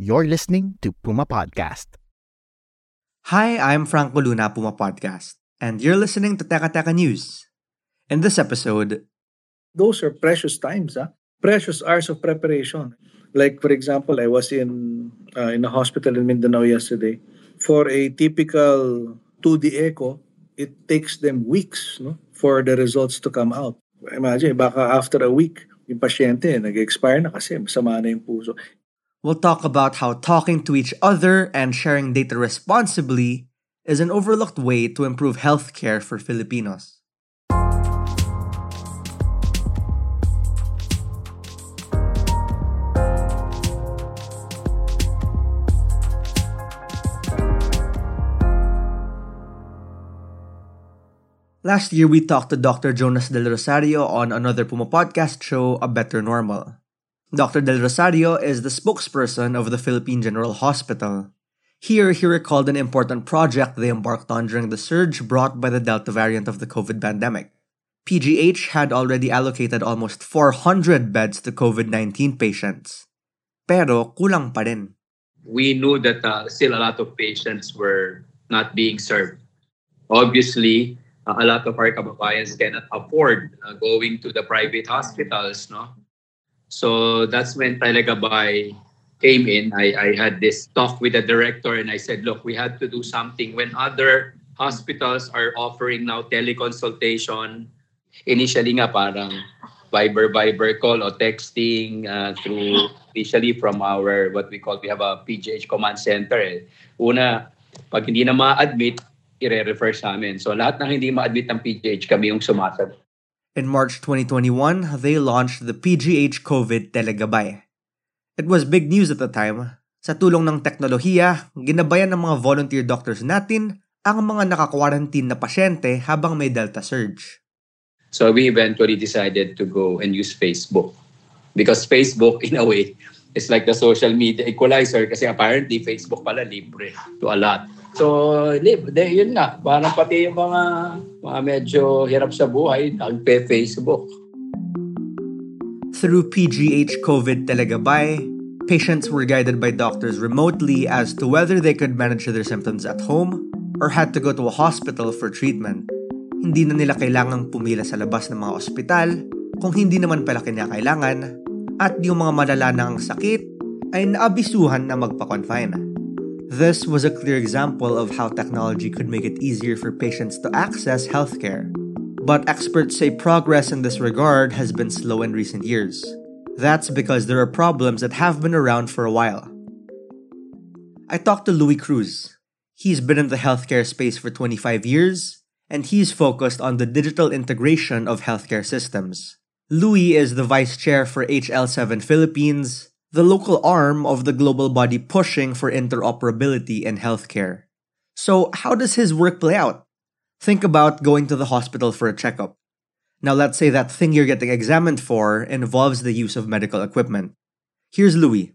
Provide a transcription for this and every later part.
You're listening to Puma Podcast. Hi, I'm Franco Luna, Puma Podcast, and you're listening to Teka Teka News. In this episode, those are precious times, huh? precious hours of preparation. Like for example, I was in uh, in a hospital in Mindanao yesterday. For a typical 2D echo, it takes them weeks no, for the results to come out. Imagine, baka after a week, yung pasyente nag-expire na kasi masama na yung puso. We'll talk about how talking to each other and sharing data responsibly is an overlooked way to improve healthcare for Filipinos. Last year, we talked to Dr. Jonas Del Rosario on another Puma podcast show, A Better Normal. Dr. Del Rosario is the spokesperson of the Philippine General Hospital. Here, he recalled an important project they embarked on during the surge brought by the Delta variant of the COVID pandemic. PGH had already allocated almost 400 beds to COVID 19 patients. Pero kulang pa rin. We knew that uh, still a lot of patients were not being served. Obviously, uh, a lot of our kababayans cannot afford uh, going to the private hospitals, no? So that's when Telegabay came in. I, I had this talk with the director and I said, look, we had to do something when other hospitals are offering now teleconsultation. Initially nga parang Viber, Viber call or texting uh, through initially from our, what we call, we have a PGH command center. Eh. Una, pag hindi na ma-admit, i-refer sa amin. So lahat ng hindi ma-admit ng PGH, kami yung sumasagot. In March 2021, they launched the PGH COVID Telegabay. It was big news at the time. Sa tulong ng teknolohiya, ginabayan ng mga volunteer doctors natin ang mga naka-quarantine na pasyente habang may Delta surge. So we eventually decided to go and use Facebook. Because Facebook, in a way, is like the social media equalizer kasi apparently Facebook pala libre to a lot. So, live, de, yun nga, parang pati yung mga, mga medyo hirap sa buhay, nagpe-Facebook. Through PGH COVID Telegabay, patients were guided by doctors remotely as to whether they could manage their symptoms at home or had to go to a hospital for treatment. Hindi na nila kailangang pumila sa labas ng mga ospital kung hindi naman pala kinakailangan at yung mga malala ng sakit ay naabisuhan na magpa-confine. This was a clear example of how technology could make it easier for patients to access healthcare. But experts say progress in this regard has been slow in recent years. That's because there are problems that have been around for a while. I talked to Louie Cruz. He's been in the healthcare space for 25 years, and he's focused on the digital integration of healthcare systems. Louie is the vice chair for HL7 Philippines, the local arm of the global body pushing for interoperability in healthcare. So, how does his work play out? Think about going to the hospital for a checkup. Now, let's say that thing you're getting examined for involves the use of medical equipment. Here's Louie.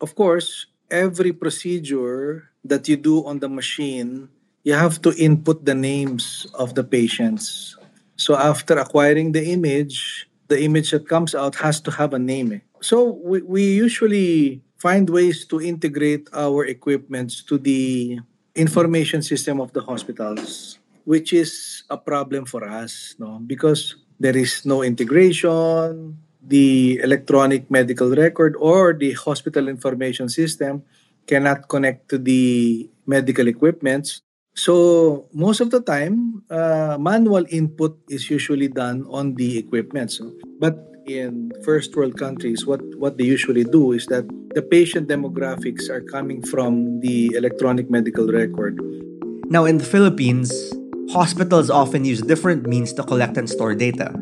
Of course, every procedure that you do on the machine, you have to input the names of the patients. So, after acquiring the image, the image that comes out has to have a name. Eh. So we, we usually find ways to integrate our equipments to the information system of the hospitals, which is a problem for us, no? Because there is no integration, the electronic medical record or the hospital information system cannot connect to the medical equipments. So most of the time, uh, manual input is usually done on the equipment. So, but in first world countries, what, what they usually do is that the patient demographics are coming from the electronic medical record. Now, in the Philippines, hospitals often use different means to collect and store data.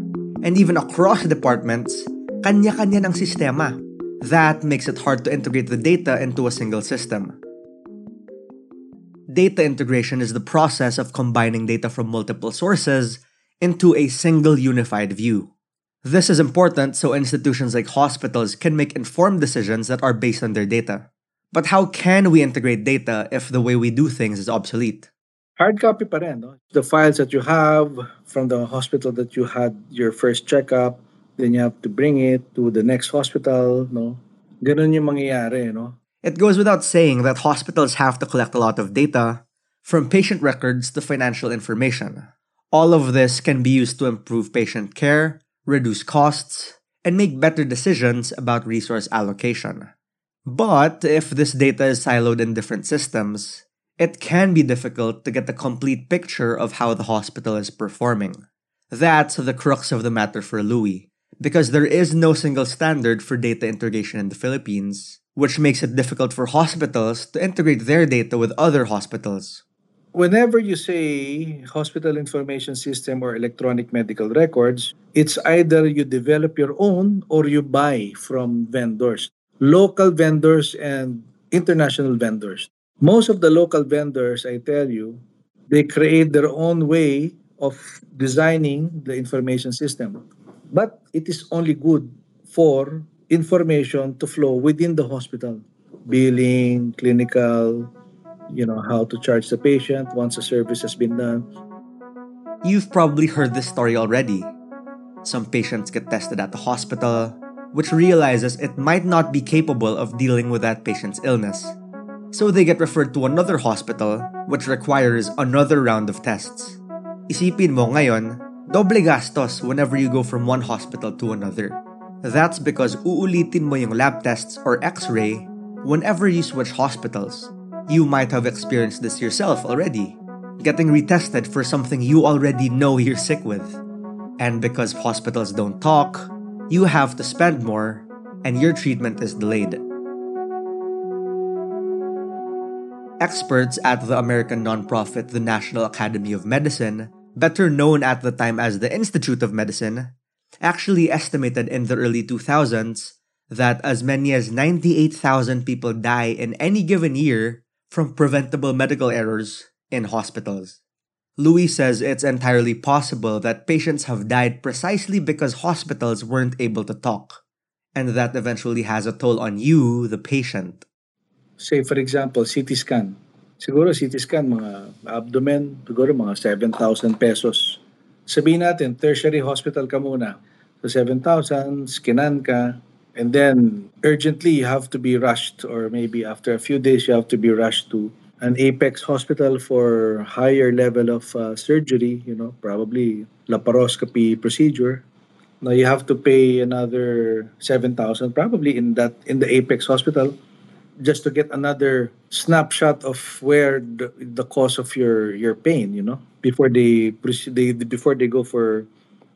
And even across departments, kanya-kanya ng sistema. That makes it hard to integrate the data into a single system. Data integration is the process of combining data from multiple sources into a single unified view. This is important so institutions like hospitals can make informed decisions that are based on their data. But how can we integrate data if the way we do things is obsolete? Hard copy pa rin, no? The files that you have from the hospital that you had your first checkup, then you have to bring it to the next hospital, no? Ganun yung mangyayari, no? It goes without saying that hospitals have to collect a lot of data, from patient records to financial information. All of this can be used to improve patient care, reduce costs, and make better decisions about resource allocation. But if this data is siloed in different systems, it can be difficult to get a complete picture of how the hospital is performing. That's the crux of the matter for Louie, because there is no single standard for data integration in the Philippines, which makes it difficult for hospitals to integrate their data with other hospitals. Whenever you say hospital information system or electronic medical records, it's either you develop your own or you buy from vendors, local vendors and international vendors. Most of the local vendors, I tell you, they create their own way of designing the information system. But it is only good for information to flow within the hospital billing clinical you know how to charge the patient once a service has been done You've probably heard this story already. Some patients get tested at the hospital, which realizes it might not be capable of dealing with that patient's illness. So they get referred to another hospital, which requires another round of tests. Isipin mo ngayon, doble gastos whenever you go from one hospital to another. That's because uulitin mo yung lab tests or x-ray whenever you switch hospitals. You might have experienced this yourself already, getting retested for something you already know you're sick with. And because hospitals don't talk, you have to spend more and your treatment is delayed. Experts at the American nonprofit the National Academy of Medicine, better known at the time as the Institute of Medicine, actually estimated in the early 2000s that as many as 98,000 people die in any given year from preventable medical errors in hospitals. Louie says it's entirely possible that patients have died precisely because hospitals weren't able to talk, and that eventually has a toll on you, the patient. say for example CT scan siguro CT scan mga abdomen siguro mga 7,000 pesos sabihin natin tertiary hospital ka muna so 7,000 skinan ka and then urgently you have to be rushed or maybe after a few days you have to be rushed to an apex hospital for higher level of uh, surgery you know probably laparoscopy procedure. Now you have to pay another 7,000 probably in that in the apex hospital just to get another snapshot of where the, the cause of your your pain you know before they they before they go for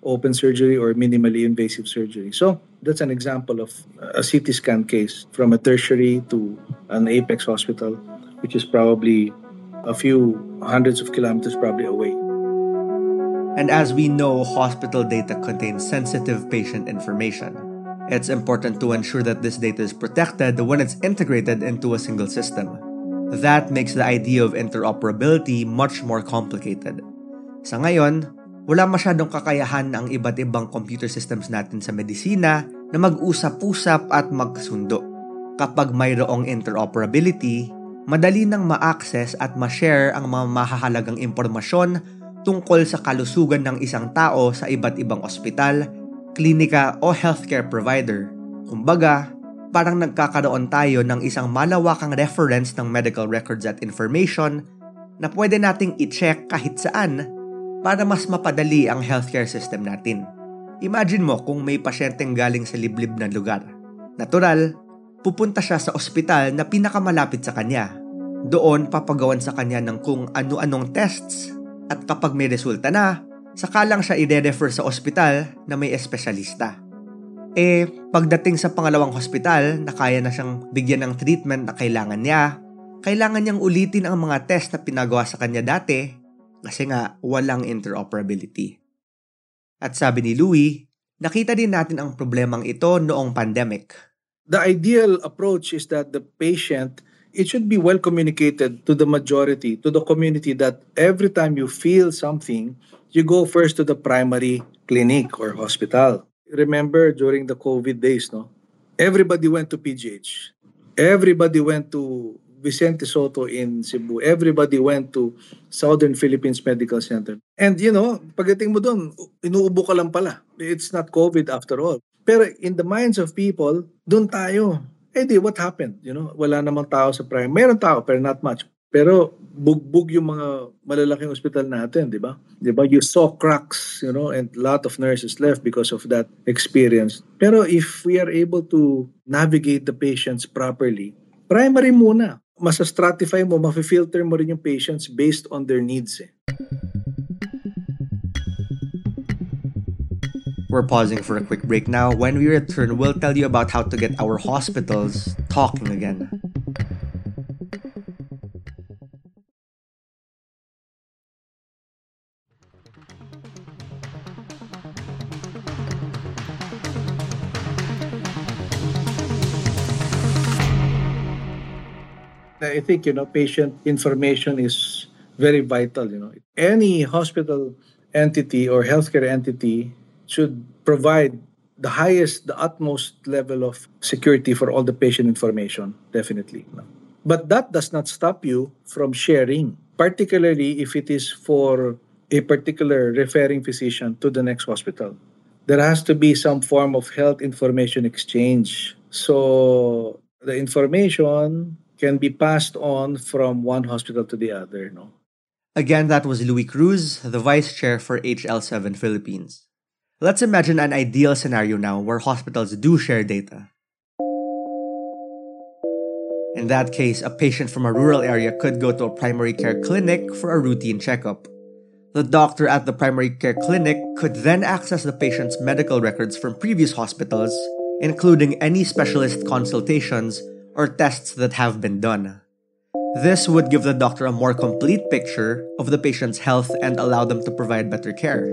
open surgery or minimally invasive surgery so that's an example of a ct scan case from a tertiary to an apex hospital which is probably a few hundreds of kilometers probably away And as we know, hospital data contains sensitive patient information. It's important to ensure that this data is protected when it's integrated into a single system. That makes the idea of interoperability much more complicated. Sa ngayon, wala masyadong kakayahan ang iba't ibang computer systems natin sa medisina na mag-usap-usap at magkasundo. Kapag mayroong interoperability, madali nang ma-access at ma-share ang mga mahahalagang impormasyon tungkol sa kalusugan ng isang tao sa iba't ibang ospital, klinika o healthcare provider. Kumbaga, parang nagkakaroon tayo ng isang malawakang reference ng medical records at information na pwede nating i-check kahit saan para mas mapadali ang healthcare system natin. Imagine mo kung may pasyenteng galing sa liblib na lugar. Natural, pupunta siya sa ospital na pinakamalapit sa kanya. Doon papagawan sa kanya ng kung ano-anong tests at kapag may resulta na, saka lang siya i-refer sa ospital na may espesyalista. Eh, pagdating sa pangalawang hospital na kaya na siyang bigyan ng treatment na kailangan niya, kailangan niyang ulitin ang mga test na pinagawa sa kanya dati kasi nga walang interoperability. At sabi ni Louis, nakita din natin ang problemang ito noong pandemic. the ideal approach is that the patient it should be well communicated to the majority to the community that every time you feel something you go first to the primary clinic or hospital remember during the covid days no everybody went to pgh everybody went to Vicente Soto in Cebu. Everybody went to Southern Philippines Medical Center. And you know, pagdating mo doon, inuubo ka lang pala. It's not COVID after all. Pero in the minds of people, doon tayo. Eh di, what happened? You know, wala namang tao sa prime. Meron tao, pero not much. Pero bugbog yung mga malalaking ospital natin, di ba? Di ba? You saw cracks, you know, and lot of nurses left because of that experience. Pero if we are able to navigate the patients properly, primary muna. Masa-stratify mo, mafi-filter mo rin yung patients based on their needs. Eh. We're pausing for a quick break now. When we return, we'll tell you about how to get our hospitals talking again. I think, you know, patient information is very vital, you know. Any hospital entity or healthcare entity should provide the highest, the utmost level of security for all the patient information, definitely. But that does not stop you from sharing, particularly if it is for a particular referring physician to the next hospital. There has to be some form of health information exchange. So the information can be passed on from one hospital to the other. No? Again, that was Louie Cruz, the vice chair for HL7 Philippines. Let's imagine an ideal scenario now where hospitals do share data. In that case, a patient from a rural area could go to a primary care clinic for a routine checkup. The doctor at the primary care clinic could then access the patient's medical records from previous hospitals, including any specialist consultations or tests that have been done. This would give the doctor a more complete picture of the patient's health and allow them to provide better care.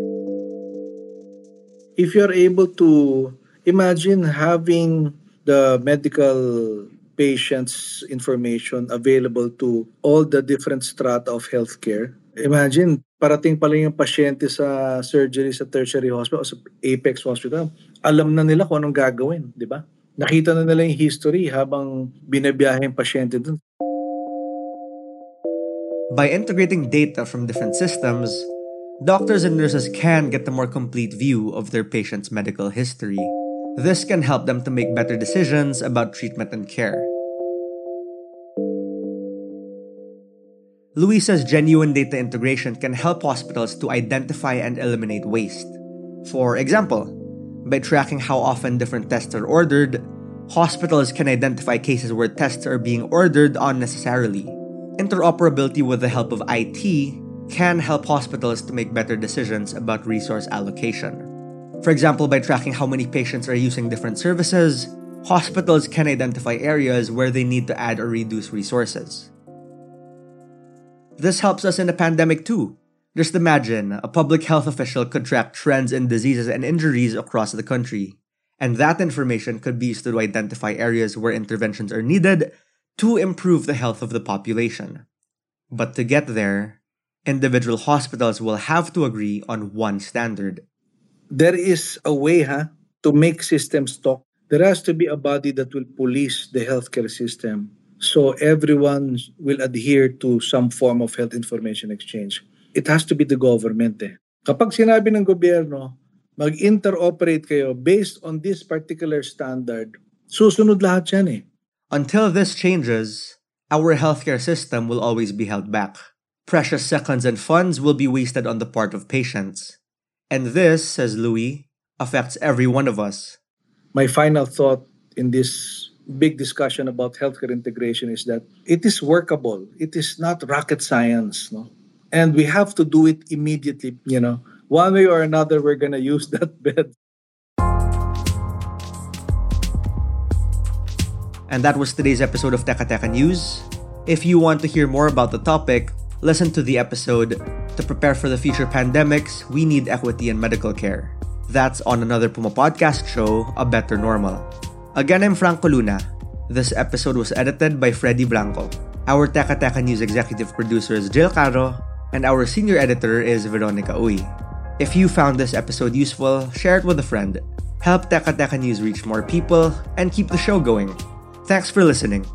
If you're able to imagine having the medical patient's information available to all the different strata of healthcare, imagine parating pala yung pasyente sa surgery sa tertiary hospital o sa Apex Hospital. Alam na nila kung anong gagawin, di ba? Nakita na nila yung history habang binabiyahe yung pasyente dun. By integrating data from different systems, doctors and nurses can get a more complete view of their patient's medical history. This can help them to make better decisions about treatment and care. Louie says genuine data integration can help hospitals to identify and eliminate waste. For example, by tracking how often different tests are ordered, hospitals can identify cases where tests are being ordered unnecessarily. Interoperability with the help of IT can help hospitals to make better decisions about resource allocation. For example, by tracking how many patients are using different services, hospitals can identify areas where they need to add or reduce resources. This helps us in a pandemic too, just imagine a public health official could track trends in diseases and injuries across the country, and that information could be used to identify areas where interventions are needed to improve the health of the population. But to get there, individual hospitals will have to agree on one standard. There is a way huh, to make systems talk. There has to be a body that will police the healthcare system so everyone will adhere to some form of health information exchange. It has to be the government eh. Kapag sinabi ng gobyerno, mag-interoperate kayo based on this particular standard, susunod lahat yan eh. Until this changes, our healthcare system will always be held back. Precious seconds and funds will be wasted on the part of patients. And this, says Louie, affects every one of us. My final thought in this big discussion about healthcare integration is that it is workable. It is not rocket science. No? And we have to do it immediately you know. One way or another we're going to use that bed. And that was today's episode of Teka Teka News. If you want to hear more about the topic listen to the episode to prepare for the future pandemics we need equity in medical care. That's on another Puma podcast show a better normal. Again i'm franco luna. This episode was edited by Freddy Blanco. Our Teka Teka News executive producer is Jill Caro and our senior editor is Veronica Uy. If you found this episode useful, share it with a friend. Help Teka Teka News reach more people and keep the show going. Thanks for listening.